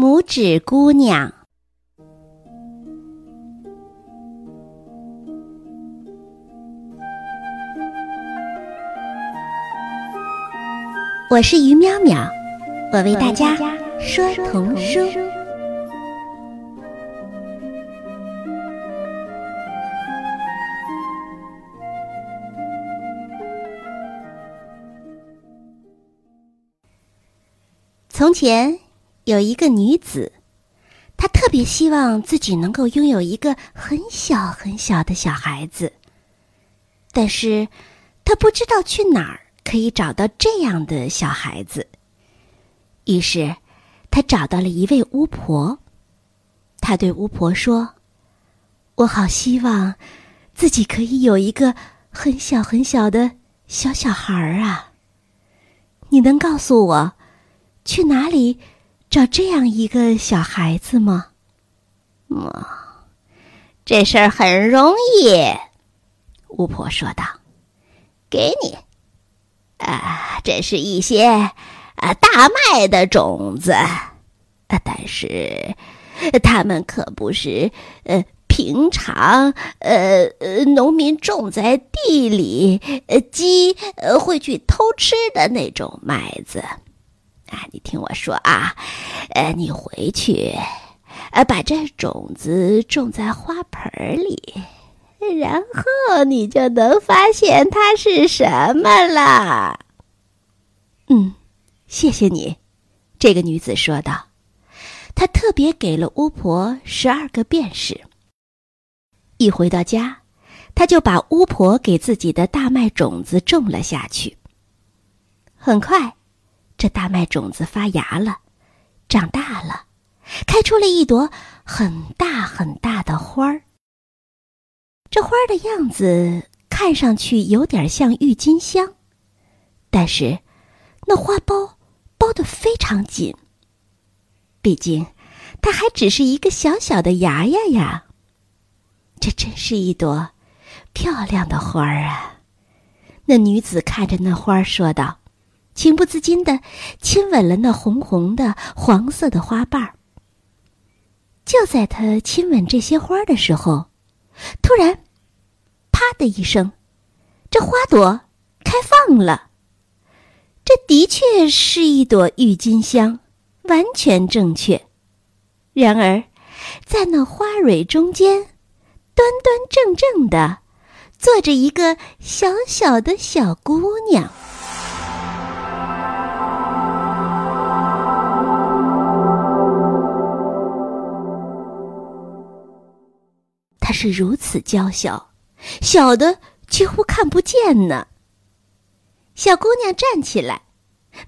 拇指姑娘，我是于淼淼，我为大家说童书。从前有一个女子，她特别希望自己能够拥有一个很小很小的小孩子，但是她不知道去哪儿可以找到这样的小孩子。于是，她找到了一位巫婆。她对巫婆说：“我好希望自己可以有一个很小很小的小小孩儿啊！你能告诉我？”去哪里找这样一个小孩子吗？嗯，这事儿很容易。巫婆说道：“给你，啊，这是一些啊大麦的种子，啊，但是它们可不是呃平常呃呃农民种在地里，呃鸡呃会去偷吃的那种麦子。”啊，你听我说啊，呃，你回去，呃，把这种子种在花盆里，然后你就能发现它是什么了。嗯，谢谢你，这个女子说道。她特别给了巫婆十二个便士。一回到家，她就把巫婆给自己的大麦种子种了下去。很快。这大麦种子发芽了，长大了，开出了一朵很大很大的花儿。这花儿的样子看上去有点像郁金香，但是那花苞包得非常紧。毕竟，它还只是一个小小的芽芽呀。这真是一朵漂亮的花儿啊！那女子看着那花儿说道。情不自禁的亲吻了那红红的、黄色的花瓣儿。就在他亲吻这些花的时候，突然，啪的一声，这花朵开放了。这的确是一朵郁金香，完全正确。然而，在那花蕊中间，端端正正的坐着一个小小的小姑娘。她是如此娇小，小的几乎看不见呢。小姑娘站起来，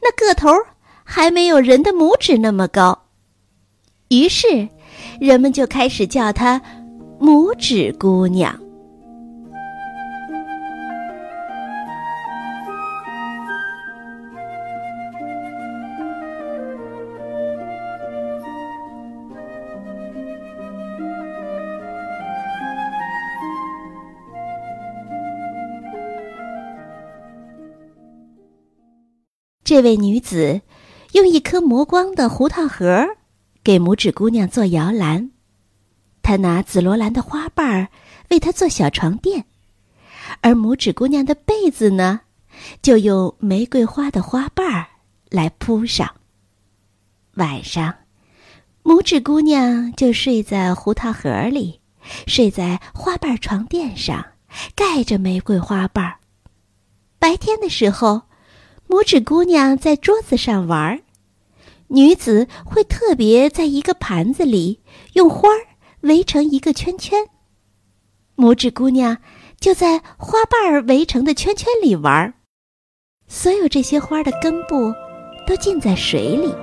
那个头还没有人的拇指那么高，于是人们就开始叫她“拇指姑娘”。这位女子用一颗磨光的胡桃核给拇指姑娘做摇篮，她拿紫罗兰的花瓣儿为她做小床垫，而拇指姑娘的被子呢，就用玫瑰花的花瓣儿来铺上。晚上，拇指姑娘就睡在胡桃核里，睡在花瓣床垫上，盖着玫瑰花瓣儿。白天的时候。拇指姑娘在桌子上玩，女子会特别在一个盘子里用花儿围成一个圈圈，拇指姑娘就在花瓣儿围成的圈圈里玩。所有这些花的根部都浸在水里，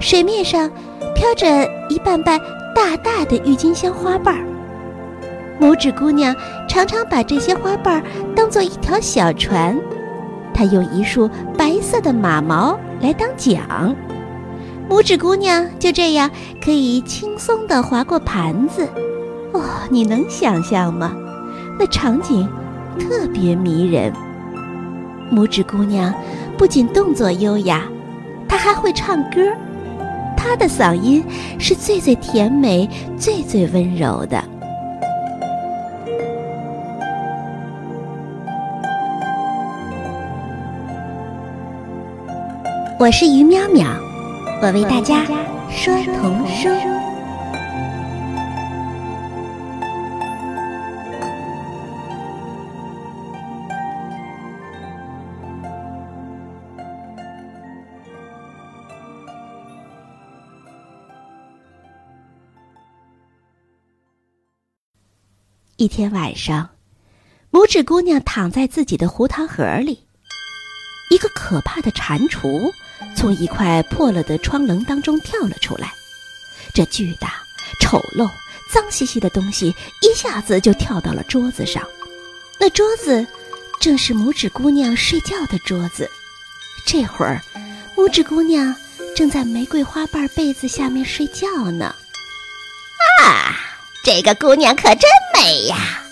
水面上飘着一瓣瓣大大的郁金香花瓣儿。拇指姑娘常常把这些花瓣当做一条小船。他用一束白色的马毛来当桨，拇指姑娘就这样可以轻松地划过盘子。哦，你能想象吗？那场景特别迷人。拇指姑娘不仅动作优雅，她还会唱歌。她的嗓音是最最甜美、最最温柔的。我是于淼淼，我为大家说童书。一天晚上，拇指姑娘躺在自己的胡桃盒里，一个可怕的蟾蜍从一块破了的窗棱当中跳了出来。这巨大、丑陋、脏兮兮的东西一下子就跳到了桌子上。那桌子正是拇指姑娘睡觉的桌子。这会儿，拇指姑娘正在玫瑰花瓣被子下面睡觉呢。啊！这个姑娘可真美呀，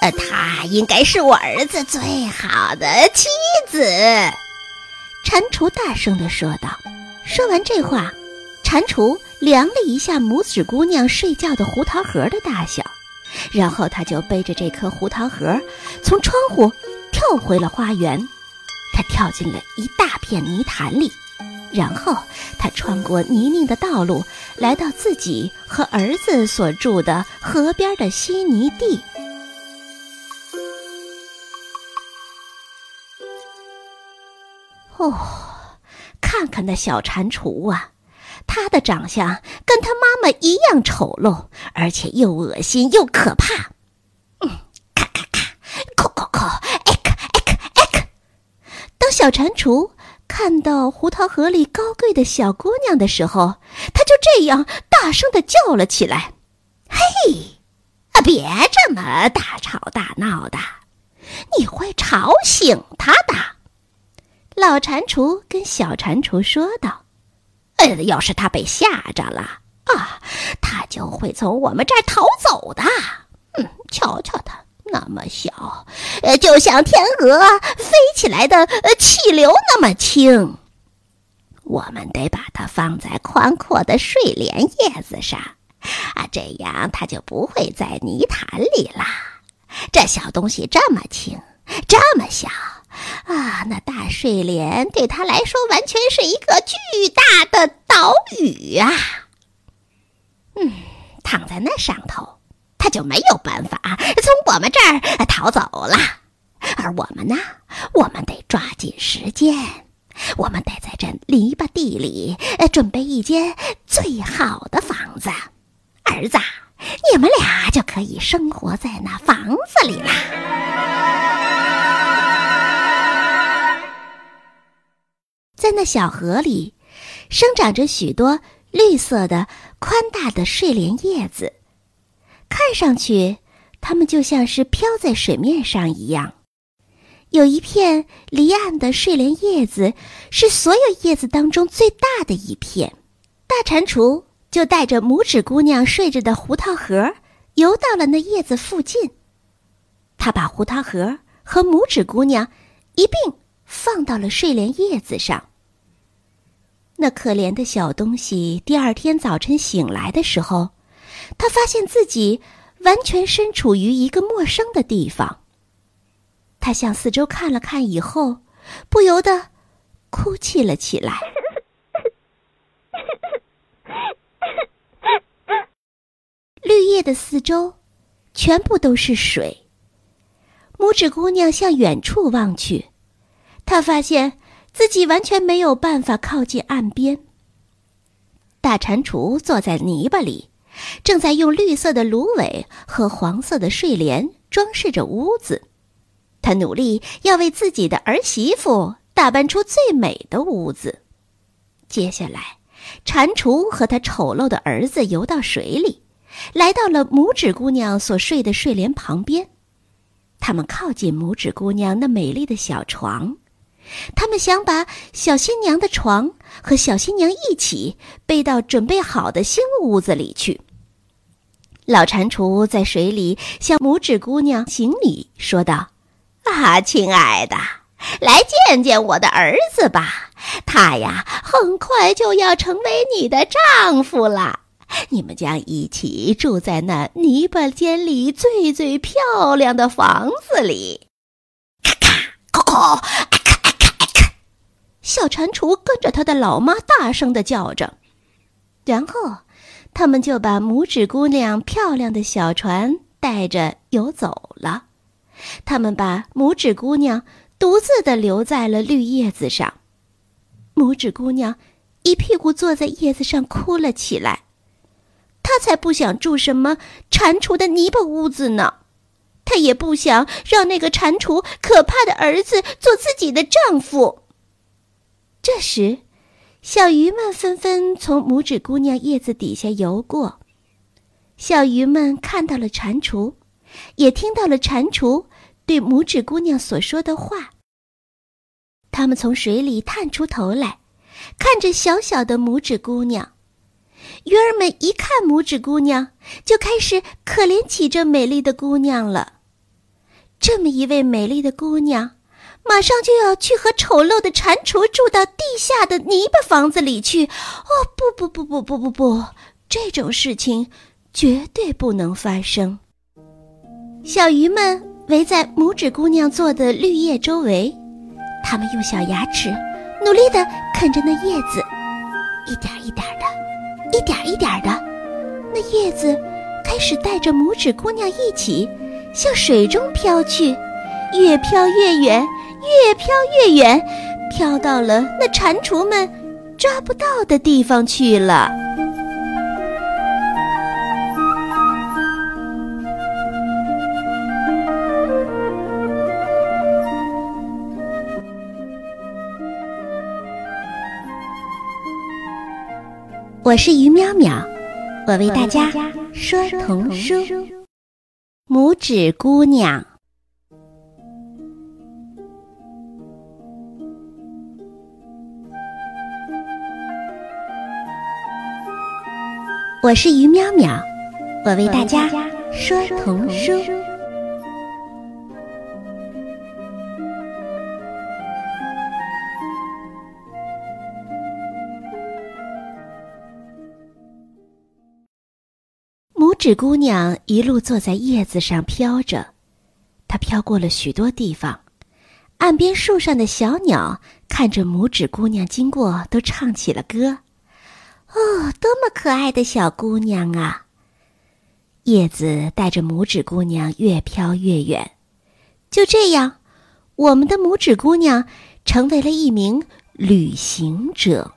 呃，她应该是我儿子最好的妻子。蟾蜍大声地说道。说完这话，蟾蜍量了一下拇指姑娘睡觉的胡桃盒的大小，然后他就背着这颗胡桃盒，从窗户跳回了花园。他跳进了一大片泥潭里。然后，他穿过泥泞的道路，来到自己和儿子所住的河边的稀泥地。哦，看看那小蟾蜍啊，它的长相跟它妈妈一样丑陋，而且又恶心又可怕。嗯，咔咔咔，叩叩叩，哎克哎克哎克。当小蟾蜍。看到胡桃盒里高贵的小姑娘的时候，他就这样大声的叫了起来：“嘿，啊，别这么大吵大闹的，你会吵醒他的。”老蟾蜍跟小蟾蜍说道：“呃，要是他被吓着了啊，他就会从我们这儿逃走的。嗯，瞧瞧他。”那么小，呃，就像天鹅飞起来的呃气流那么轻。我们得把它放在宽阔的睡莲叶子上，啊，这样它就不会在泥潭里啦。这小东西这么轻，这么小，啊，那大睡莲对他来说完全是一个巨大的岛屿啊。嗯，躺在那上头。他就没有办法从我们这儿逃走了，而我们呢？我们得抓紧时间，我们得在这篱笆地里准备一间最好的房子。儿子，你们俩就可以生活在那房子里啦。在那小河里，生长着许多绿色的、宽大的睡莲叶子。看上去，它们就像是飘在水面上一样。有一片离岸的睡莲叶子，是所有叶子当中最大的一片。大蟾蜍就带着拇指姑娘睡着的胡桃核，游到了那叶子附近。他把胡桃核和拇指姑娘一并放到了睡莲叶子上。那可怜的小东西，第二天早晨醒来的时候。他发现自己完全身处于一个陌生的地方。他向四周看了看以后，不由得哭泣了起来。绿叶的四周全部都是水。拇指姑娘向远处望去，她发现自己完全没有办法靠近岸边。大蟾蜍坐在泥巴里。正在用绿色的芦苇和黄色的睡莲装饰着屋子，他努力要为自己的儿媳妇打扮出最美的屋子。接下来，蟾蜍和他丑陋的儿子游到水里，来到了拇指姑娘所睡的睡莲旁边。他们靠近拇指姑娘那美丽的小床，他们想把小新娘的床和小新娘一起背到准备好的新屋子里去。老蟾蜍在水里向拇指姑娘行礼，说道：“啊，亲爱的，来见见我的儿子吧，他呀，很快就要成为你的丈夫了。你们将一起住在那泥巴间里最最漂亮的房子里。咔咔，咔咔，咔咔咔咔，小蟾蜍跟着他的老妈大声的叫着，然后他们就把拇指姑娘漂亮的小船带着游走了。他们把拇指姑娘独自的留在了绿叶子上。拇指姑娘一屁股坐在叶子上哭了起来。她才不想住什么蟾蜍的泥巴屋子呢，她也不想让那个蟾蜍可怕的儿子做自己的丈夫。这时，小鱼们纷纷从拇指姑娘叶子底下游过，小鱼们看到了蟾蜍，也听到了蟾蜍对拇指姑娘所说的话。他们从水里探出头来，看着小小的拇指姑娘。鱼儿们一看拇指姑娘，就开始可怜起这美丽的姑娘了。这么一位美丽的姑娘，马上就要去和丑陋的蟾蜍住到地下的泥巴房子里去。哦，不不不不不不不，这种事情绝对不能发生。小鱼们围在拇指姑娘做的绿叶周围，它们用小牙齿努力地啃着那叶子，一点一点的。一点一点的，那叶子开始带着拇指姑娘一起向水中飘去，越飘越远，越飘越远，飘到了那蟾蜍们抓不到的地方去了。我是于淼淼，我为大家说童书《拇指姑娘》。我是于淼淼，我为大家说童书。拇指姑娘一路坐在叶子上飘着，她飘过了许多地方。岸边树上的小鸟看着拇指姑娘经过，都唱起了歌。哦，多么可爱的小姑娘啊！叶子带着拇指姑娘越飘越远。就这样，我们的拇指姑娘成为了一名旅行者。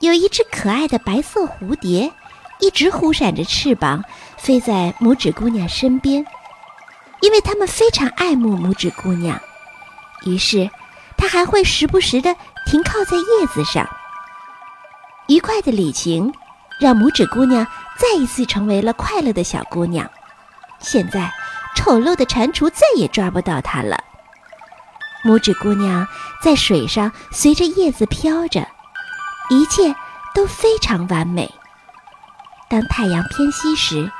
有一只可爱的白色蝴蝶。一直忽闪着翅膀，飞在拇指姑娘身边，因为他们非常爱慕拇指姑娘，于是，它还会时不时的停靠在叶子上。愉快的旅行，让拇指姑娘再一次成为了快乐的小姑娘。现在，丑陋的蟾蜍再也抓不到她了。拇指姑娘在水上随着叶子飘着，一切都非常完美。当太阳偏西时，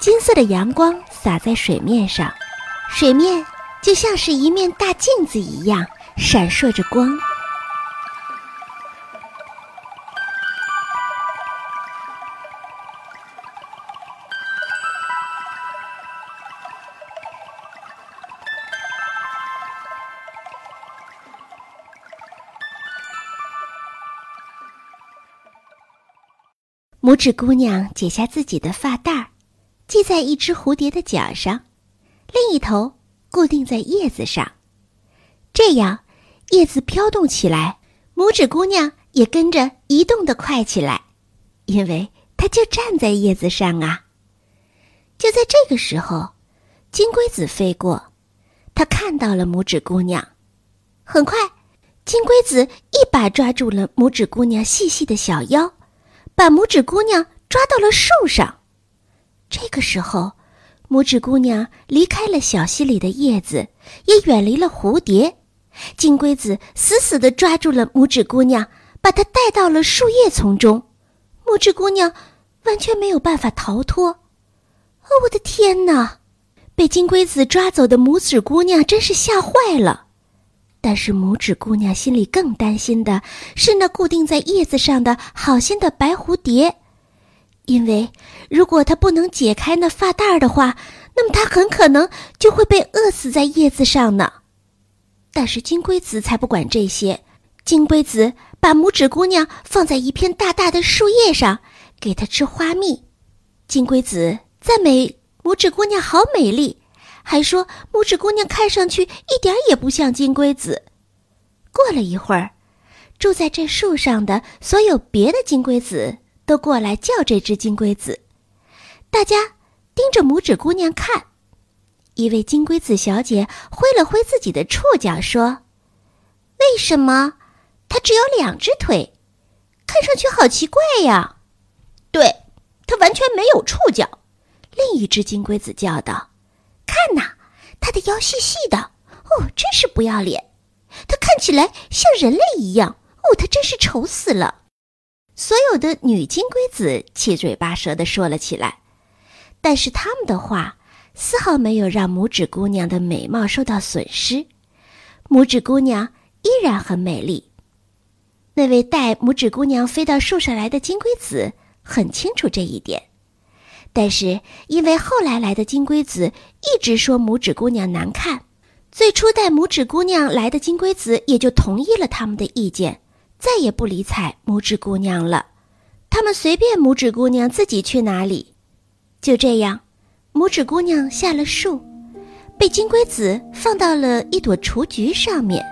金色的阳光洒在水面上，水面就像是一面大镜子一样闪烁着光。拇指姑娘解下自己的发带，系在一只蝴蝶的脚上，另一头固定在叶子上。这样，叶子飘动起来，拇指姑娘也跟着移动的快起来，因为她就站在叶子上啊。就在这个时候，金龟子飞过，它看到了拇指姑娘。很快，金龟子一把抓住了拇指姑娘细细的小腰。把拇指姑娘抓到了树上。这个时候，拇指姑娘离开了小溪里的叶子，也远离了蝴蝶。金龟子死死地抓住了拇指姑娘，把她带到了树叶丛中。拇指姑娘完全没有办法逃脱。哦，我的天哪！被金龟子抓走的拇指姑娘真是吓坏了。但是拇指姑娘心里更担心的是那固定在叶子上的好心的白蝴蝶，因为如果它不能解开那发带的话，那么它很可能就会被饿死在叶子上呢。但是金龟子才不管这些，金龟子把拇指姑娘放在一片大大的树叶上，给她吃花蜜。金龟子赞美拇指姑娘好美丽。还说拇指姑娘看上去一点也不像金龟子。过了一会儿，住在这树上的所有别的金龟子都过来叫这只金龟子。大家盯着拇指姑娘看。一位金龟子小姐挥了挥自己的触角，说：“为什么它只有两只腿？看上去好奇怪呀！”“对，它完全没有触角。”另一只金龟子叫道。看呐，他的腰细细的，哦，真是不要脸！他看起来像人类一样，哦，他真是丑死了。所有的女金龟子七嘴八舌的说了起来，但是他们的话丝毫没有让拇指姑娘的美貌受到损失，拇指姑娘依然很美丽。那位带拇指姑娘飞到树上来的金龟子很清楚这一点。但是，因为后来来的金龟子一直说拇指姑娘难看，最初带拇指姑娘来的金龟子也就同意了他们的意见，再也不理睬拇指姑娘了。他们随便拇指姑娘自己去哪里。就这样，拇指姑娘下了树，被金龟子放到了一朵雏菊上面。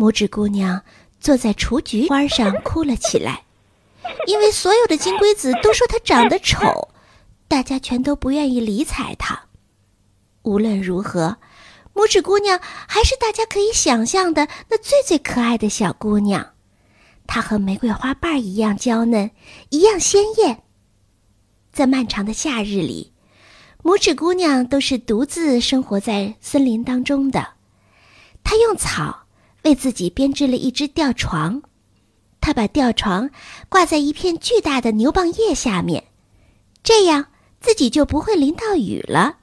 拇指姑娘坐在雏菊花上哭了起来，因为所有的金龟子都说她长得丑，大家全都不愿意理睬她。无论如何，拇指姑娘还是大家可以想象的那最最可爱的小姑娘，她和玫瑰花瓣一样娇嫩，一样鲜艳。在漫长的夏日里，拇指姑娘都是独自生活在森林当中的，她用草。为自己编织了一只吊床，他把吊床挂在一片巨大的牛蒡叶下面，这样自己就不会淋到雨了。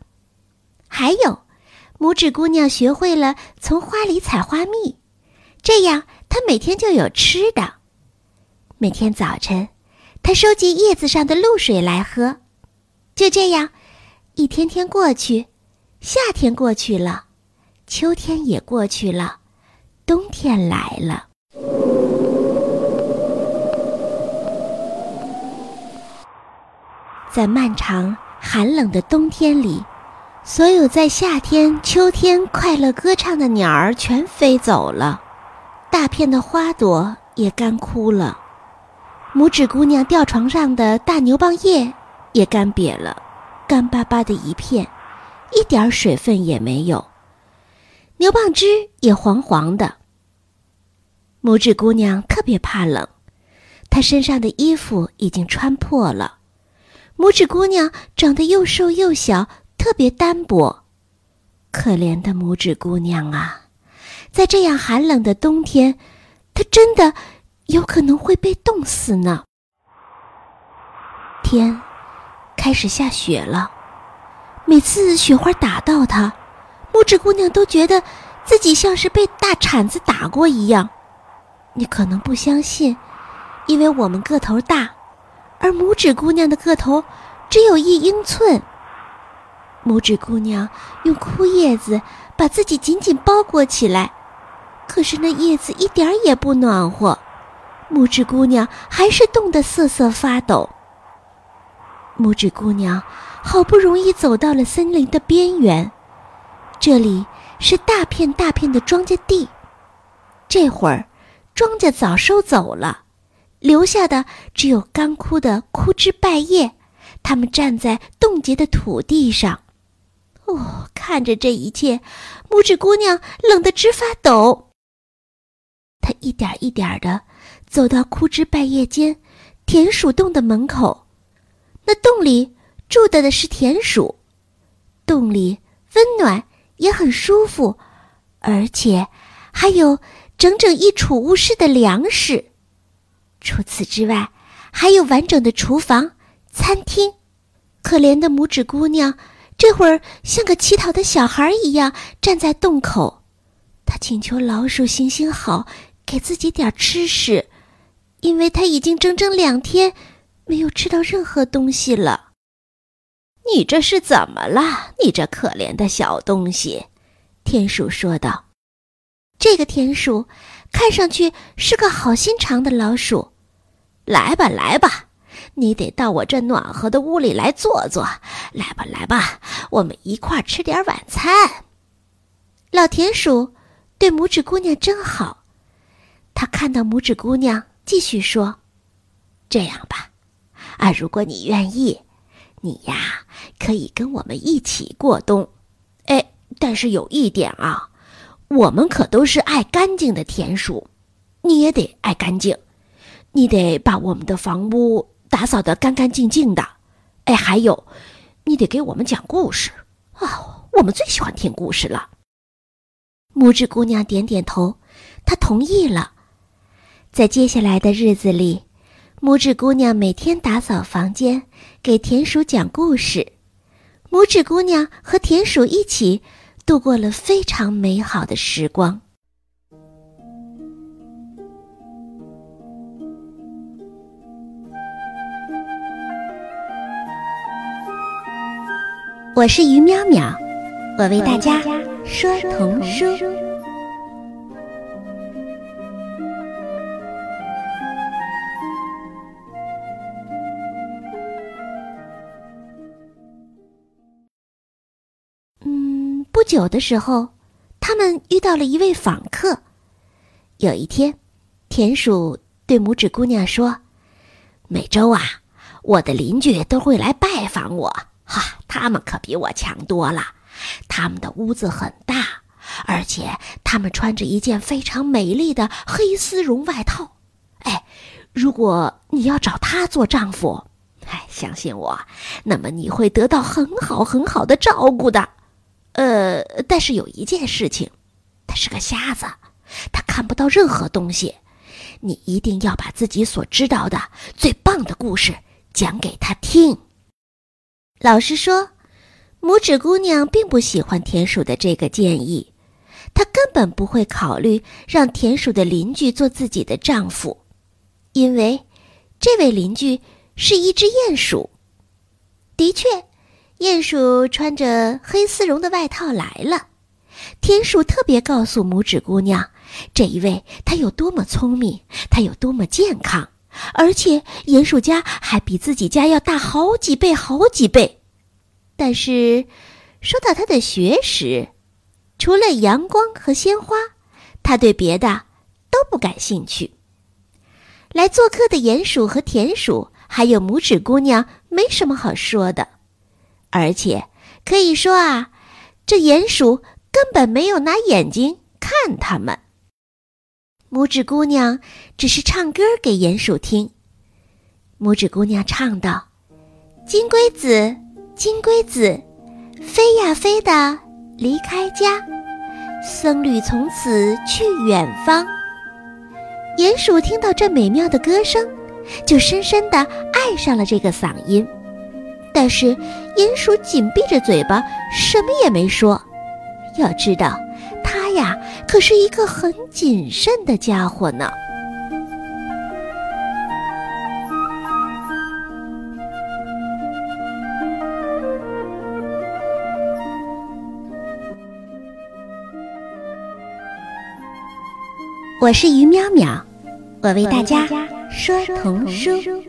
还有，拇指姑娘学会了从花里采花蜜，这样她每天就有吃的。每天早晨，她收集叶子上的露水来喝。就这样，一天天过去，夏天过去了，秋天也过去了。冬天来了，在漫长寒冷的冬天里，所有在夏天、秋天快乐歌唱的鸟儿全飞走了，大片的花朵也干枯了，拇指姑娘吊床上的大牛蒡叶也干瘪了，干巴巴的一片，一点水分也没有。牛蒡枝也黄黄的。拇指姑娘特别怕冷，她身上的衣服已经穿破了。拇指姑娘长得又瘦又小，特别单薄。可怜的拇指姑娘啊，在这样寒冷的冬天，她真的有可能会被冻死呢。天开始下雪了，每次雪花打到她，拇指姑娘都觉得自己像是被大铲子打过一样。你可能不相信，因为我们个头大，而拇指姑娘的个头只有一英寸。拇指姑娘用枯叶子把自己紧紧包裹起来，可是那叶子一点也不暖和，拇指姑娘还是冻得瑟瑟发抖。拇指姑娘好不容易走到了森林的边缘，这里是大片大片的庄稼地，这会儿。庄稼早收走了，留下的只有干枯的枯枝败叶。他们站在冻结的土地上，哦，看着这一切，拇指姑娘冷得直发抖。她一点一点的走到枯枝败叶间田鼠洞的门口，那洞里住的的是田鼠，洞里温暖，也很舒服，而且还有整整一储物室的粮食。除此之外，还有完整的厨房、餐厅。可怜的拇指姑娘，这会儿像个乞讨的小孩一样站在洞口。她请求老鼠行行好，给自己点吃食，因为她已经整整两天没有吃到任何东西了。你这是怎么了？你这可怜的小东西，田鼠说道。这个田鼠看上去是个好心肠的老鼠。来吧，来吧。你得到我这暖和的屋里来坐坐，来吧，来吧，我们一块儿吃点晚餐。老田鼠对拇指姑娘真好，他看到拇指姑娘，继续说：“这样吧，啊，如果你愿意，你呀可以跟我们一起过冬。哎，但是有一点啊，我们可都是爱干净的田鼠，你也得爱干净，你得把我们的房屋。”打扫的干干净净的，哎，还有，你得给我们讲故事啊！我们最喜欢听故事了。拇指姑娘点点头，她同意了。在接下来的日子里，拇指姑娘每天打扫房间，给田鼠讲故事。拇指姑娘和田鼠一起度过了非常美好的时光。我是于淼淼，我为大家说童书。久的时候，他们遇到了一位访客。有一天，田鼠对拇指姑娘说：“每周啊，我的邻居都会来拜访我。”哈，他们可比我强多了。他们的屋子很大，而且他们穿着一件非常美丽的黑丝绒外套。哎，如果你要找他做丈夫，哎，相信我，那么你会得到很好很好的照顾的。呃，但是有一件事情，他是个瞎子，他看不到任何东西。你一定要把自己所知道的最棒的故事讲给他听。老实说，拇指姑娘并不喜欢田鼠的这个建议，她根本不会考虑让田鼠的邻居做自己的丈夫，因为这位邻居是一只鼹鼠。的确，鼹鼠穿着黑丝绒的外套来了。田鼠特别告诉拇指姑娘，这一位他有多么聪明，他有多么健康。而且鼹鼠家还比自己家要大好几倍，好几倍。但是，说到他的学识，除了阳光和鲜花，他对别的都不感兴趣。来做客的鼹鼠和田鼠，还有拇指姑娘，没什么好说的。而且可以说啊，这鼹鼠根本没有拿眼睛看他们。拇指姑娘只是唱歌给鼹鼠听。拇指姑娘唱道：“金龟子，金龟子，飞呀飞的离开家，僧侣从此去远方。”鼹鼠听到这美妙的歌声，就深深的爱上了这个嗓音。但是鼹鼠紧闭着嘴巴，什么也没说。要知道。它呀，可是一个很谨慎的家伙呢。我是于淼淼，我为大家说童书《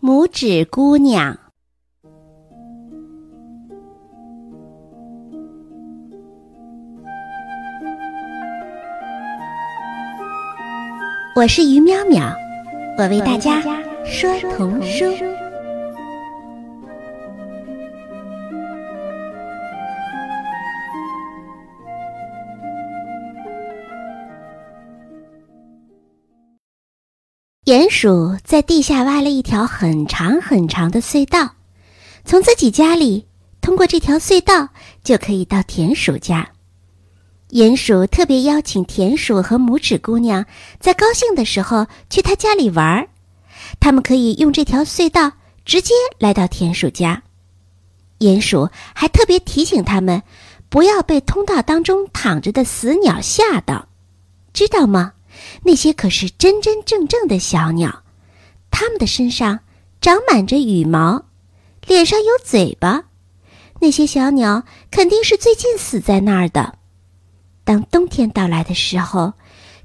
拇指姑娘》。我是于淼淼，我为大家说童书。鼹鼠在地下挖了一条很长很长的隧道，从自己家里通过这条隧道就可以到田鼠家。鼹鼠特别邀请田鼠和拇指姑娘在高兴的时候去他家里玩儿，他们可以用这条隧道直接来到田鼠家。鼹鼠还特别提醒他们，不要被通道当中躺着的死鸟吓到，知道吗？那些可是真真正正的小鸟，它们的身上长满着羽毛，脸上有嘴巴。那些小鸟肯定是最近死在那儿的。当冬天到来的时候，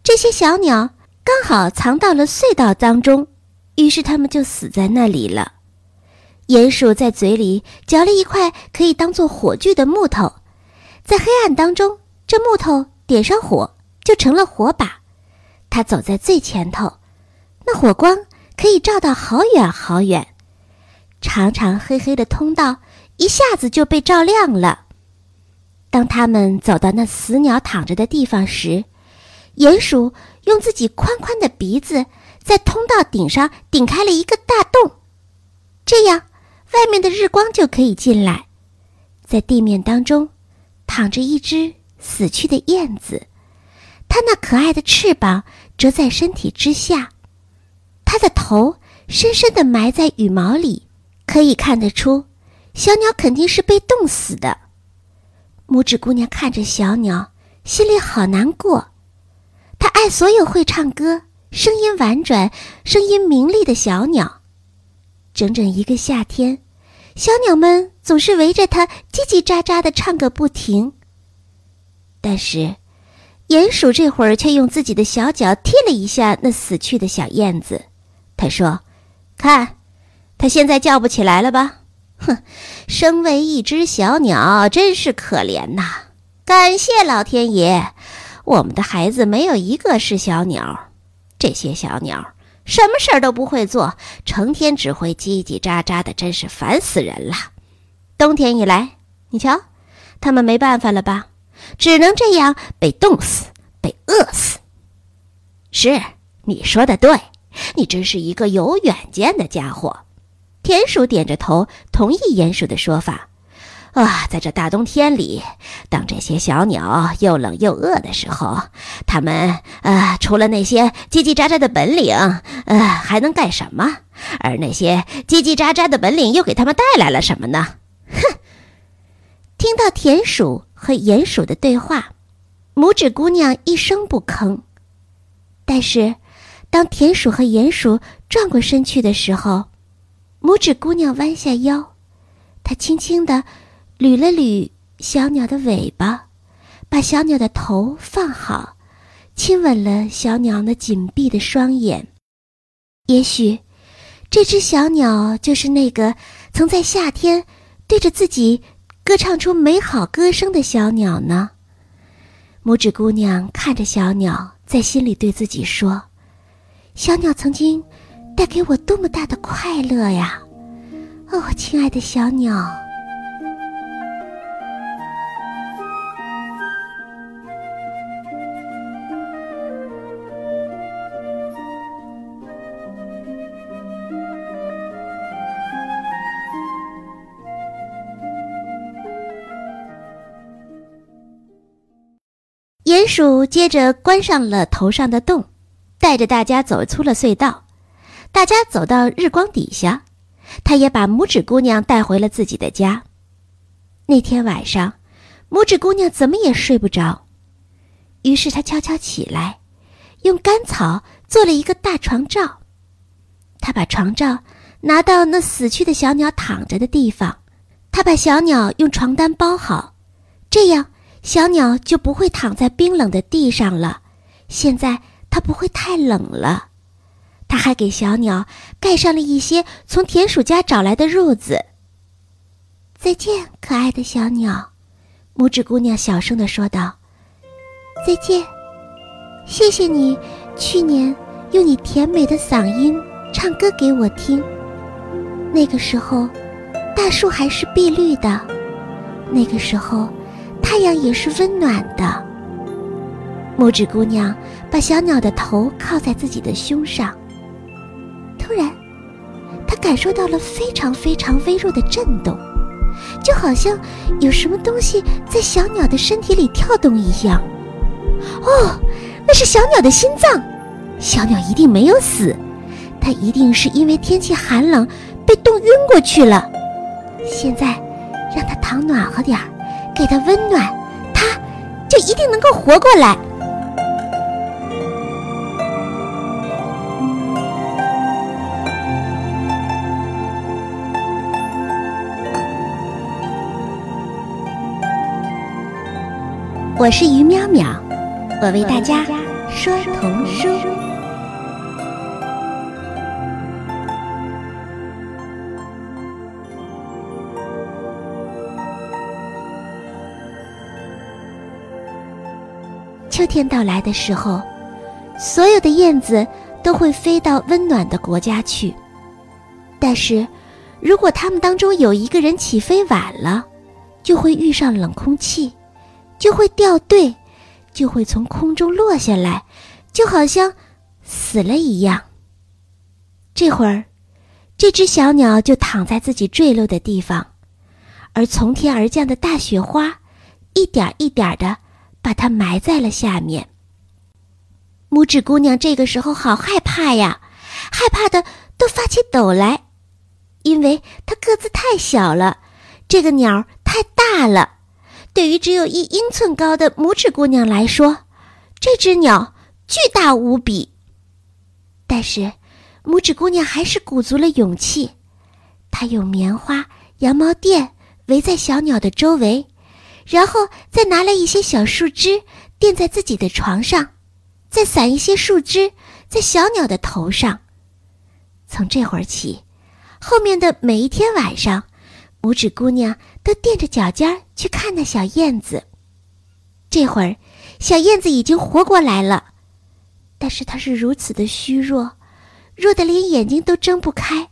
这些小鸟刚好藏到了隧道当中，于是它们就死在那里了。鼹鼠在嘴里嚼了一块可以当做火炬的木头，在黑暗当中，这木头点上火就成了火把。它走在最前头，那火光可以照到好远好远，长长黑黑的通道一下子就被照亮了。当他们走到那死鸟躺着的地方时，鼹鼠用自己宽宽的鼻子在通道顶上顶开了一个大洞，这样外面的日光就可以进来。在地面当中，躺着一只死去的燕子，它那可爱的翅膀折在身体之下，它的头深深地埋在羽毛里，可以看得出，小鸟肯定是被冻死的。拇指姑娘看着小鸟，心里好难过。她爱所有会唱歌、声音婉转、声音明丽的小鸟。整整一个夏天，小鸟们总是围着它叽叽喳喳的唱个不停。但是，鼹鼠这会儿却用自己的小脚踢了一下那死去的小燕子。他说：“看，它现在叫不起来了吧？”哼，身为一只小鸟，真是可怜呐！感谢老天爷，我们的孩子没有一个是小鸟。这些小鸟什么事儿都不会做，成天只会叽叽喳喳的，真是烦死人了。冬天一来，你瞧，他们没办法了吧？只能这样被冻死，被饿死。是，你说的对，你真是一个有远见的家伙。田鼠点着头，同意鼹鼠的说法。啊，在这大冬天里，当这些小鸟又冷又饿的时候，它们呃，除了那些叽叽喳喳的本领，呃，还能干什么？而那些叽叽喳喳的本领又给他们带来了什么呢？哼！听到田鼠和鼹鼠的对话，拇指姑娘一声不吭。但是，当田鼠和鼹鼠转过身去的时候，拇指姑娘弯下腰，她轻轻地捋了捋小鸟的尾巴，把小鸟的头放好，亲吻了小鸟那紧闭的双眼。也许，这只小鸟就是那个曾在夏天对着自己歌唱出美好歌声的小鸟呢。拇指姑娘看着小鸟，在心里对自己说：“小鸟曾经。”带给我多么大的快乐呀！哦，亲爱的小鸟。鼹鼠接着关上了头上的洞，带着大家走出了隧道。大家走到日光底下，他也把拇指姑娘带回了自己的家。那天晚上，拇指姑娘怎么也睡不着，于是她悄悄起来，用干草做了一个大床罩。她把床罩拿到那死去的小鸟躺着的地方，她把小鸟用床单包好，这样小鸟就不会躺在冰冷的地上了。现在它不会太冷了。他还给小鸟盖上了一些从田鼠家找来的褥子。再见，可爱的小鸟，拇指姑娘小声的说道：“再见，谢谢你去年用你甜美的嗓音唱歌给我听。那个时候，大树还是碧绿的，那个时候，太阳也是温暖的。”拇指姑娘把小鸟的头靠在自己的胸上。突然，他感受到了非常非常微弱的震动，就好像有什么东西在小鸟的身体里跳动一样。哦，那是小鸟的心脏，小鸟一定没有死，它一定是因为天气寒冷被冻晕过去了。现在让它躺暖和点儿，给它温暖，它就一定能够活过来。我是于淼淼，我为大家说童书。秋天到来的时候，所有的燕子都会飞到温暖的国家去。但是，如果它们当中有一个人起飞晚了，就会遇上冷空气。就会掉队，就会从空中落下来，就好像死了一样。这会儿，这只小鸟就躺在自己坠落的地方，而从天而降的大雪花，一点一点的把它埋在了下面。拇指姑娘这个时候好害怕呀，害怕的都发起抖来，因为她个子太小了，这个鸟太大了。对于只有一英寸高的拇指姑娘来说，这只鸟巨大无比。但是，拇指姑娘还是鼓足了勇气。她用棉花、羊毛垫围在小鸟的周围，然后再拿来一些小树枝垫在自己的床上，再散一些树枝在小鸟的头上。从这会儿起，后面的每一天晚上。拇指姑娘都垫着脚尖去看那小燕子。这会儿，小燕子已经活过来了，但是它是如此的虚弱，弱得连眼睛都睁不开，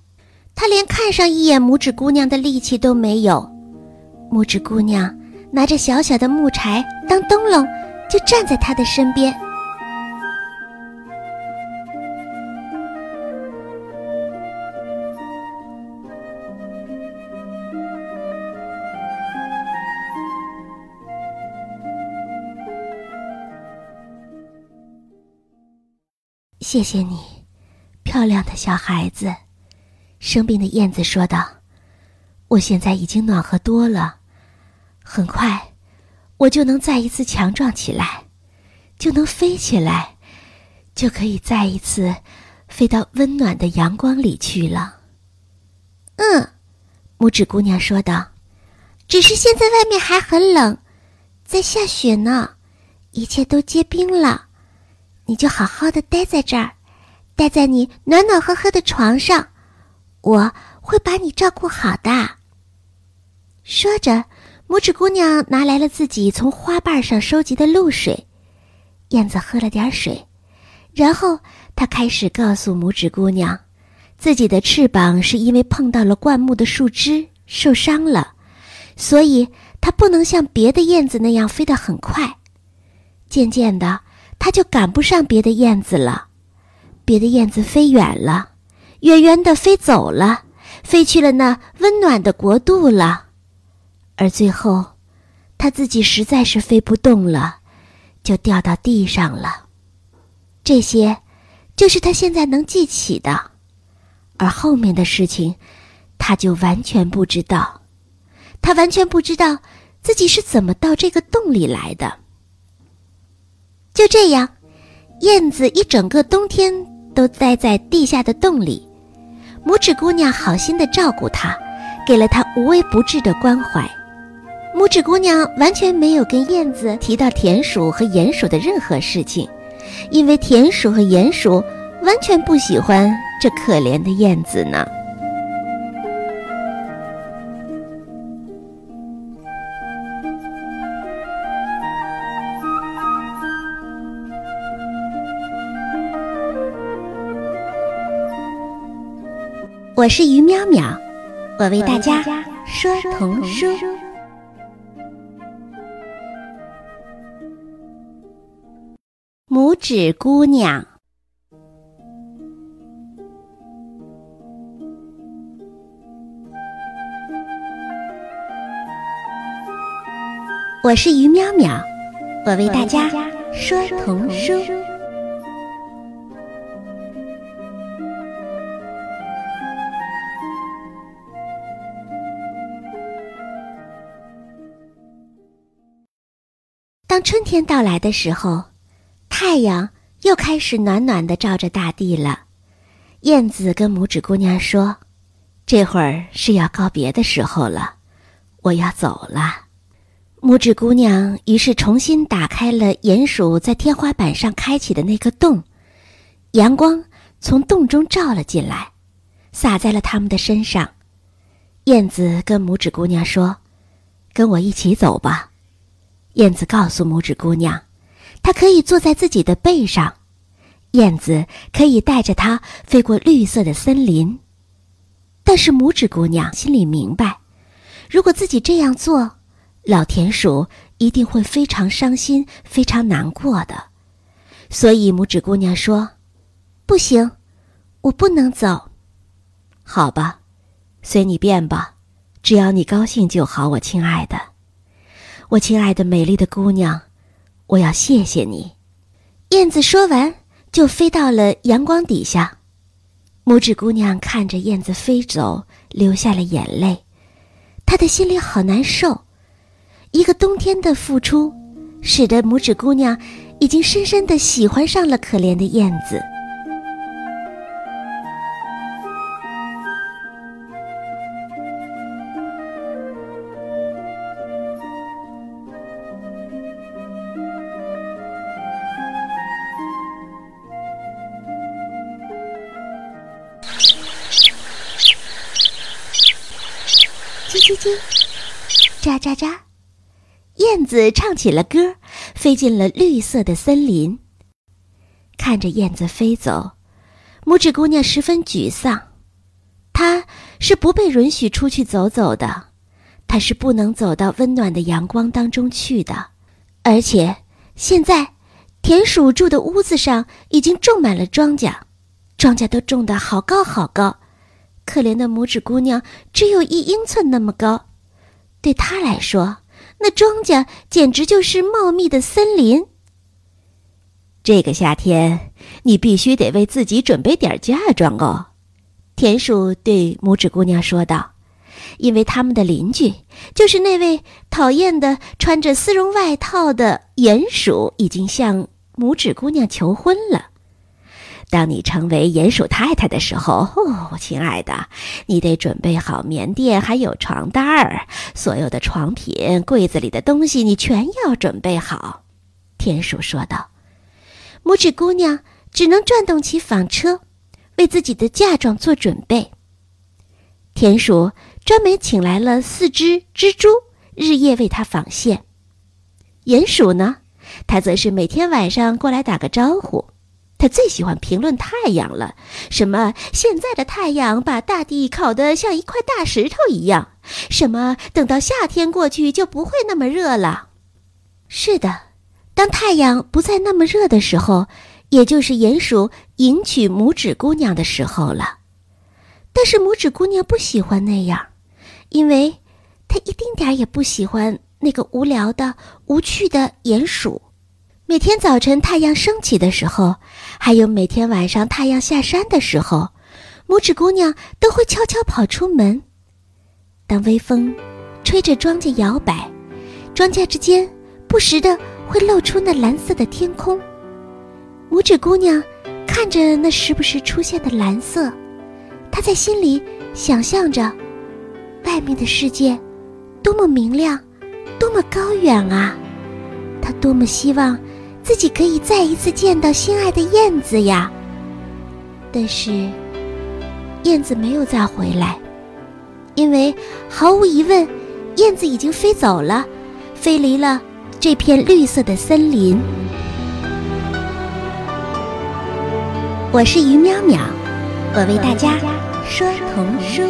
它连看上一眼拇指姑娘的力气都没有。拇指姑娘拿着小小的木柴当灯笼，就站在它的身边。谢谢你，漂亮的小孩子。生病的燕子说道：“我现在已经暖和多了，很快，我就能再一次强壮起来，就能飞起来，就可以再一次飞到温暖的阳光里去了。”嗯，拇指姑娘说道：“只是现在外面还很冷，在下雪呢，一切都结冰了。”你就好好的待在这儿，待在你暖暖和和的床上，我会把你照顾好的。说着，拇指姑娘拿来了自己从花瓣上收集的露水，燕子喝了点水，然后她开始告诉拇指姑娘，自己的翅膀是因为碰到了灌木的树枝受伤了，所以它不能像别的燕子那样飞得很快。渐渐的。它就赶不上别的燕子了，别的燕子飞远了，远远的飞走了，飞去了那温暖的国度了，而最后，它自己实在是飞不动了，就掉到地上了。这些，就是他现在能记起的，而后面的事情，他就完全不知道，他完全不知道自己是怎么到这个洞里来的。就这样，燕子一整个冬天都待在地下的洞里。拇指姑娘好心的照顾它，给了它无微不至的关怀。拇指姑娘完全没有跟燕子提到田鼠和鼹鼠的任何事情，因为田鼠和鼹鼠完全不喜欢这可怜的燕子呢。我是于淼淼，我为大家说童书。拇指姑娘，我是于淼淼，我为大家说童书。春天到来的时候，太阳又开始暖暖的照着大地了。燕子跟拇指姑娘说：“这会儿是要告别的时候了，我要走了。”拇指姑娘于是重新打开了鼹鼠在天花板上开启的那个洞，阳光从洞中照了进来，洒在了他们的身上。燕子跟拇指姑娘说：“跟我一起走吧。”燕子告诉拇指姑娘，她可以坐在自己的背上，燕子可以带着它飞过绿色的森林。但是拇指姑娘心里明白，如果自己这样做，老田鼠一定会非常伤心、非常难过的。所以拇指姑娘说：“不行，我不能走。”好吧，随你便吧，只要你高兴就好，我亲爱的。我亲爱的美丽的姑娘，我要谢谢你。燕子说完，就飞到了阳光底下。拇指姑娘看着燕子飞走，流下了眼泪，她的心里好难受。一个冬天的付出，使得拇指姑娘已经深深的喜欢上了可怜的燕子。喳喳喳，燕子唱起了歌，飞进了绿色的森林。看着燕子飞走，拇指姑娘十分沮丧。她是不被允许出去走走的，她是不能走到温暖的阳光当中去的。而且现在，田鼠住的屋子上已经种满了庄稼，庄稼都种得好高好高。可怜的拇指姑娘只有一英寸那么高，对他来说，那庄稼简直就是茂密的森林。这个夏天，你必须得为自己准备点嫁妆哦，田鼠对拇指姑娘说道，因为他们的邻居就是那位讨厌的穿着丝绒外套的鼹鼠，已经向拇指姑娘求婚了。当你成为鼹鼠太太的时候，哦，亲爱的，你得准备好棉垫，还有床单儿，所有的床品、柜子里的东西，你全要准备好。”田鼠说道。拇指姑娘只能转动起纺车，为自己的嫁妆做准备。田鼠专门请来了四只蜘蛛，日夜为她纺线。鼹鼠呢，它则是每天晚上过来打个招呼。他最喜欢评论太阳了，什么现在的太阳把大地烤得像一块大石头一样，什么等到夏天过去就不会那么热了。是的，当太阳不再那么热的时候，也就是鼹鼠迎娶拇指姑娘的时候了。但是拇指姑娘不喜欢那样，因为她一丁点儿也不喜欢那个无聊的、无趣的鼹鼠。每天早晨太阳升起的时候，还有每天晚上太阳下山的时候，拇指姑娘都会悄悄跑出门。当微风吹着庄稼摇摆，庄稼之间不时的会露出那蓝色的天空。拇指姑娘看着那时不时出现的蓝色，她在心里想象着，外面的世界多么明亮，多么高远啊！她多么希望。自己可以再一次见到心爱的燕子呀，但是燕子没有再回来，因为毫无疑问，燕子已经飞走了，飞离了这片绿色的森林。我是于淼淼，我为大家说童书。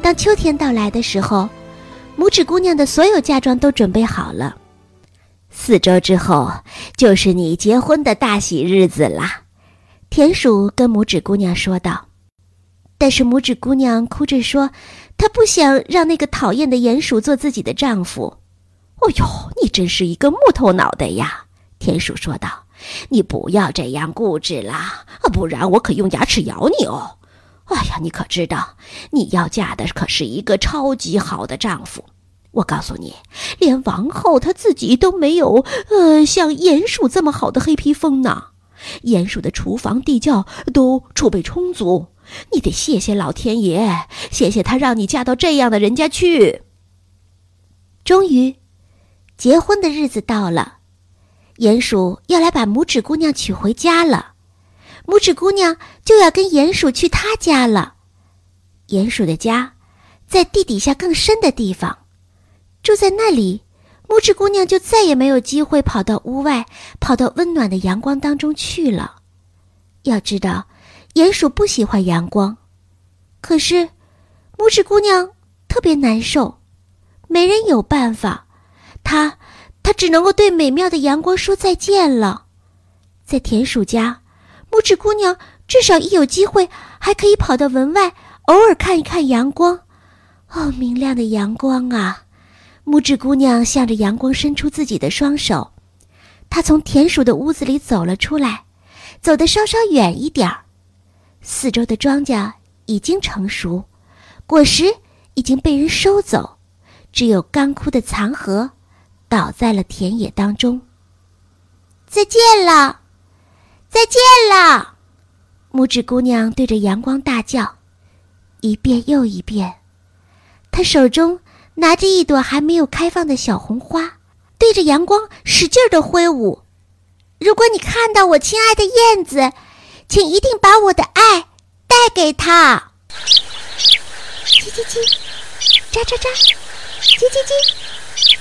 当秋天到来的时候。拇指姑娘的所有嫁妆都准备好了，四周之后就是你结婚的大喜日子啦。田鼠跟拇指姑娘说道。但是拇指姑娘哭着说：“她不想让那个讨厌的鼹鼠做自己的丈夫。哦呦，你真是一个木头脑袋呀！田鼠说道：“你不要这样固执啦，不然我可用牙齿咬你哦！哎呀，你可知道，你要嫁的可是一个超级好的丈夫。我告诉你，连王后她自己都没有，呃，像鼹鼠这么好的黑披风呢。鼹鼠的厨房地窖都储备充足，你得谢谢老天爷，谢谢他让你嫁到这样的人家去。”终于，结婚的日子到了。鼹鼠要来把拇指姑娘娶回家了，拇指姑娘就要跟鼹鼠去他家了。鼹鼠的家在地底下更深的地方，住在那里，拇指姑娘就再也没有机会跑到屋外，跑到温暖的阳光当中去了。要知道，鼹鼠不喜欢阳光，可是拇指姑娘特别难受，没人有办法，她。她只能够对美妙的阳光说再见了。在田鼠家，拇指姑娘至少一有机会还可以跑到门外，偶尔看一看阳光。哦，明亮的阳光啊！拇指姑娘向着阳光伸出自己的双手。她从田鼠的屋子里走了出来，走得稍稍远一点儿。四周的庄稼已经成熟，果实已经被人收走，只有干枯的残荷。倒在了田野当中。再见了，再见了！拇指姑娘对着阳光大叫，一遍又一遍。她手中拿着一朵还没有开放的小红花，对着阳光使劲的挥舞。如果你看到我亲爱的燕子，请一定把我的爱带给他。叽叽叽，喳喳喳，叽叽叽，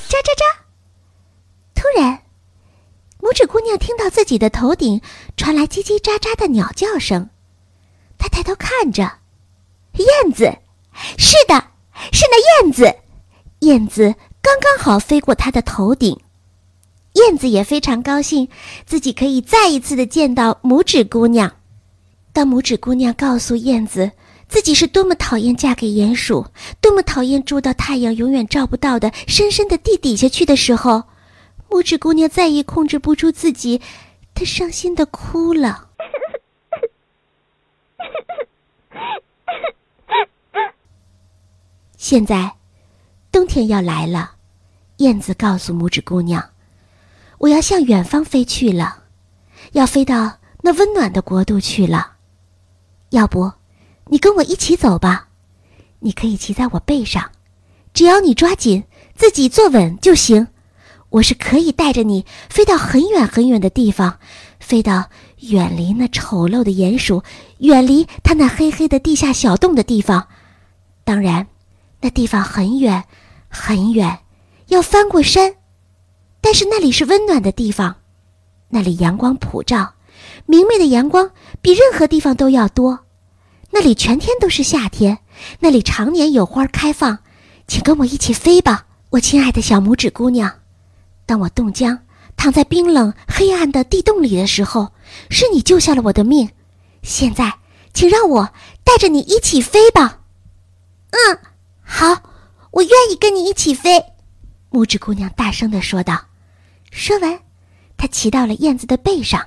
喳喳喳。突然，听到自己的头顶传来叽叽喳喳的鸟叫声，他抬头看着，燕子，是的，是那燕子，燕子刚刚好飞过他的头顶，燕子也非常高兴，自己可以再一次的见到拇指姑娘。当拇指姑娘告诉燕子自己是多么讨厌嫁给鼹鼠，多么讨厌住到太阳永远照不到的深深的地底下去的时候。拇指姑娘再也控制不住自己，她伤心的哭了。现在，冬天要来了，燕子告诉拇指姑娘：“我要向远方飞去了，要飞到那温暖的国度去了。要不，你跟我一起走吧？你可以骑在我背上，只要你抓紧自己坐稳就行。”我是可以带着你飞到很远很远的地方，飞到远离那丑陋的鼹鼠，远离它那黑黑的地下小洞的地方。当然，那地方很远很远，要翻过山，但是那里是温暖的地方，那里阳光普照，明媚的阳光比任何地方都要多。那里全天都是夏天，那里常年有花开放。请跟我一起飞吧，我亲爱的小拇指姑娘。当我冻僵，躺在冰冷黑暗的地洞里的时候，是你救下了我的命。现在，请让我带着你一起飞吧。嗯，好，我愿意跟你一起飞。”拇指姑娘大声的说道。说完，她骑到了燕子的背上，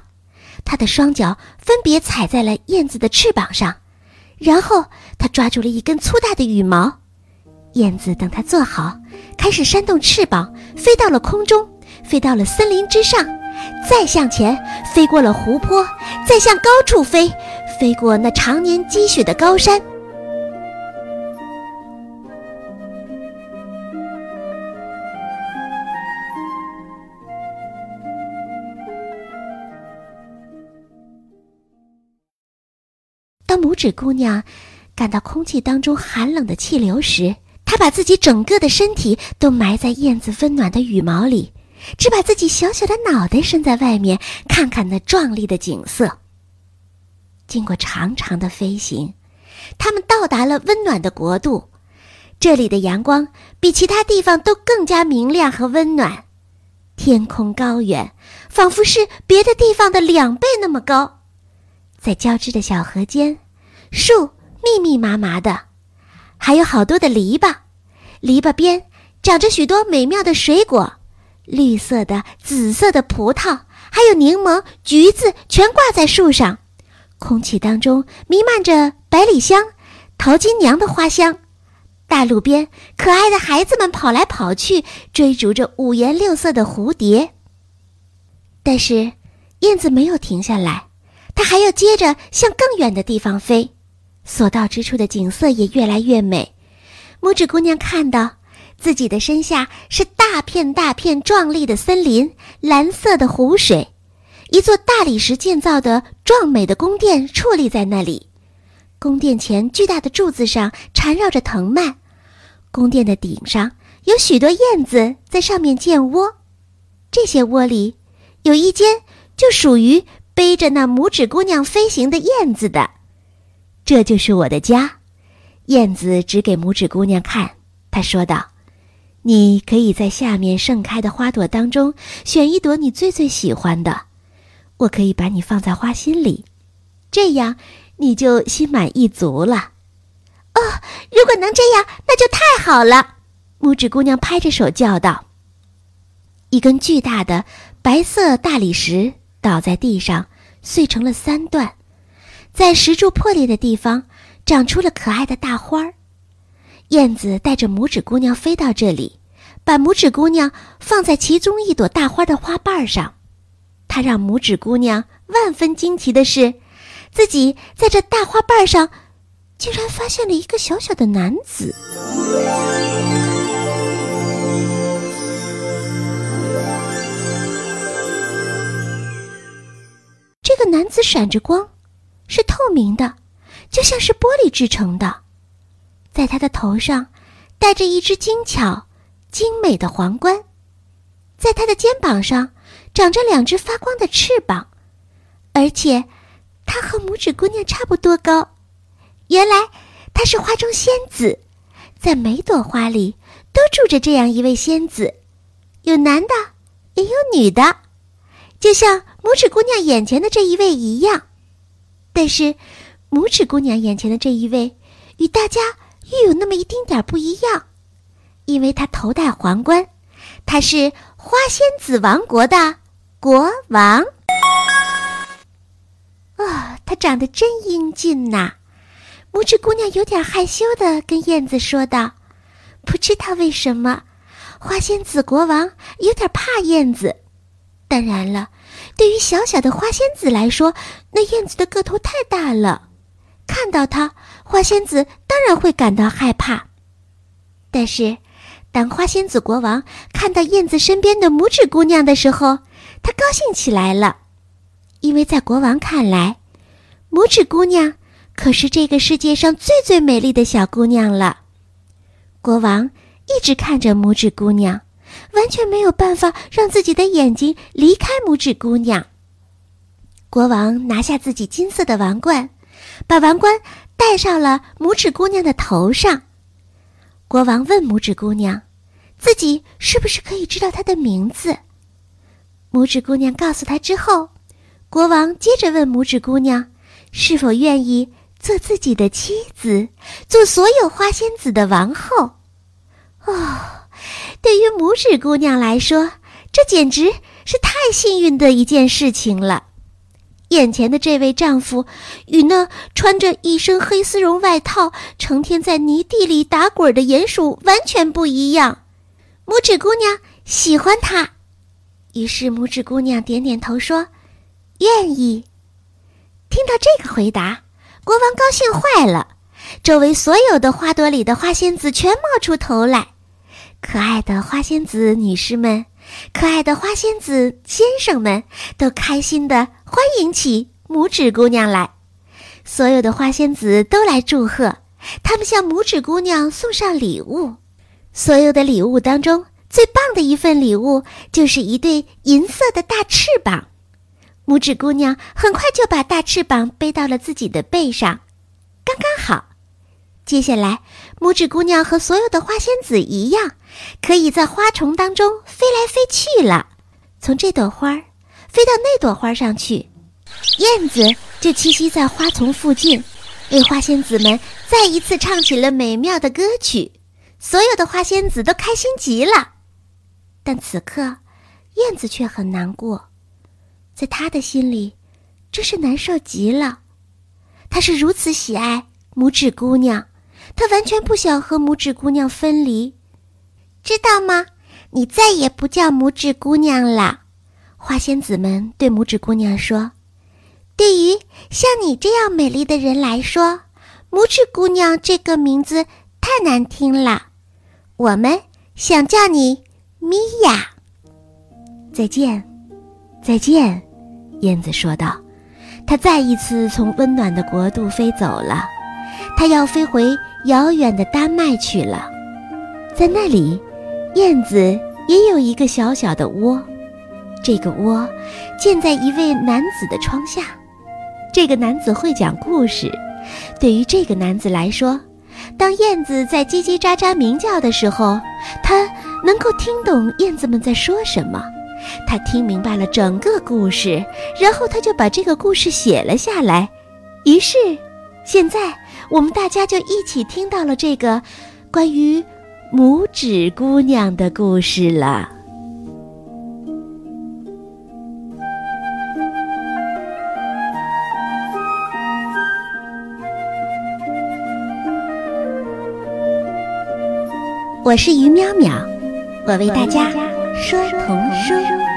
她的双脚分别踩在了燕子的翅膀上，然后她抓住了一根粗大的羽毛。燕子等它坐好，开始扇动翅膀，飞到了空中，飞到了森林之上，再向前飞过了湖泊，再向高处飞，飞过那常年积雪的高山。当拇指姑娘感到空气当中寒冷的气流时，他把自己整个的身体都埋在燕子温暖的羽毛里，只把自己小小的脑袋伸在外面，看看那壮丽的景色。经过长长的飞行，他们到达了温暖的国度。这里的阳光比其他地方都更加明亮和温暖，天空高远，仿佛是别的地方的两倍那么高。在交织的小河间，树密密麻麻的。还有好多的篱笆，篱笆边长着许多美妙的水果，绿色的、紫色的葡萄，还有柠檬、橘子，全挂在树上。空气当中弥漫着百里香、淘金娘的花香。大路边，可爱的孩子们跑来跑去，追逐着五颜六色的蝴蝶。但是，燕子没有停下来，它还要接着向更远的地方飞。所到之处的景色也越来越美。拇指姑娘看到自己的身下是大片大片壮丽的森林，蓝色的湖水，一座大理石建造的壮美的宫殿矗立在那里。宫殿前巨大的柱子上缠绕着藤蔓，宫殿的顶上有许多燕子在上面建窝。这些窝里有一间就属于背着那拇指姑娘飞行的燕子的。这就是我的家，燕子指给拇指姑娘看。她说道：“你可以在下面盛开的花朵当中选一朵你最最喜欢的，我可以把你放在花心里，这样你就心满意足了。”哦，如果能这样，那就太好了！拇指姑娘拍着手叫道。一根巨大的白色大理石倒在地上，碎成了三段。在石柱破裂的地方，长出了可爱的大花儿。燕子带着拇指姑娘飞到这里，把拇指姑娘放在其中一朵大花的花瓣上。它让拇指姑娘万分惊奇的是，自己在这大花瓣上，竟然发现了一个小小的男子。这个男子闪着光。是透明的，就像是玻璃制成的，在他的头上戴着一只精巧、精美的皇冠，在他的肩膀上长着两只发光的翅膀，而且他和拇指姑娘差不多高。原来她是花中仙子，在每朵花里都住着这样一位仙子，有男的，也有女的，就像拇指姑娘眼前的这一位一样。但是，拇指姑娘眼前的这一位，与大家又有那么一丁点儿不一样，因为她头戴皇冠，她是花仙子王国的国王。啊，她长得真英俊呐！拇指姑娘有点害羞的跟燕子说道：“不知道为什么，花仙子国王有点怕燕子。当然了。”对于小小的花仙子来说，那燕子的个头太大了，看到它，花仙子当然会感到害怕。但是，当花仙子国王看到燕子身边的拇指姑娘的时候，他高兴起来了，因为在国王看来，拇指姑娘可是这个世界上最最美丽的小姑娘了。国王一直看着拇指姑娘。完全没有办法让自己的眼睛离开拇指姑娘。国王拿下自己金色的王冠，把王冠戴上了拇指姑娘的头上。国王问拇指姑娘：“自己是不是可以知道她的名字？”拇指姑娘告诉他之后，国王接着问拇指姑娘：“是否愿意做自己的妻子，做所有花仙子的王后？”哦。对于拇指姑娘来说，这简直是太幸运的一件事情了。眼前的这位丈夫，与那穿着一身黑丝绒外套、成天在泥地里打滚的鼹鼠完全不一样。拇指姑娘喜欢他，于是拇指姑娘点点头说：“愿意。”听到这个回答，国王高兴坏了，周围所有的花朵里的花仙子全冒出头来。可爱的花仙子女士们，可爱的花仙子先生们，都开心的欢迎起拇指姑娘来。所有的花仙子都来祝贺，他们向拇指姑娘送上礼物。所有的礼物当中，最棒的一份礼物就是一对银色的大翅膀。拇指姑娘很快就把大翅膀背到了自己的背上，刚刚好。接下来，拇指姑娘和所有的花仙子一样，可以在花丛当中飞来飞去了，从这朵花儿飞到那朵花上去。燕子就栖息在花丛附近，为花仙子们再一次唱起了美妙的歌曲，所有的花仙子都开心极了。但此刻，燕子却很难过，在他的心里，真是难受极了。他是如此喜爱拇指姑娘，他完全不想和拇指姑娘分离，知道吗？你再也不叫拇指姑娘了。花仙子们对拇指姑娘说：“对于像你这样美丽的人来说，拇指姑娘这个名字太难听了。我们想叫你米娅。”再见，再见，燕子说道。它再一次从温暖的国度飞走了，它要飞回遥远的丹麦去了。在那里，燕子也有一个小小的窝，这个窝建在一位男子的窗下。这个男子会讲故事。对于这个男子来说，当燕子在叽叽喳喳鸣叫的时候，他能够听懂燕子们在说什么。他听明白了整个故事，然后他就把这个故事写了下来。于是，现在我们大家就一起听到了这个关于拇指姑娘的故事了。我是于淼淼，我为大家。说童书。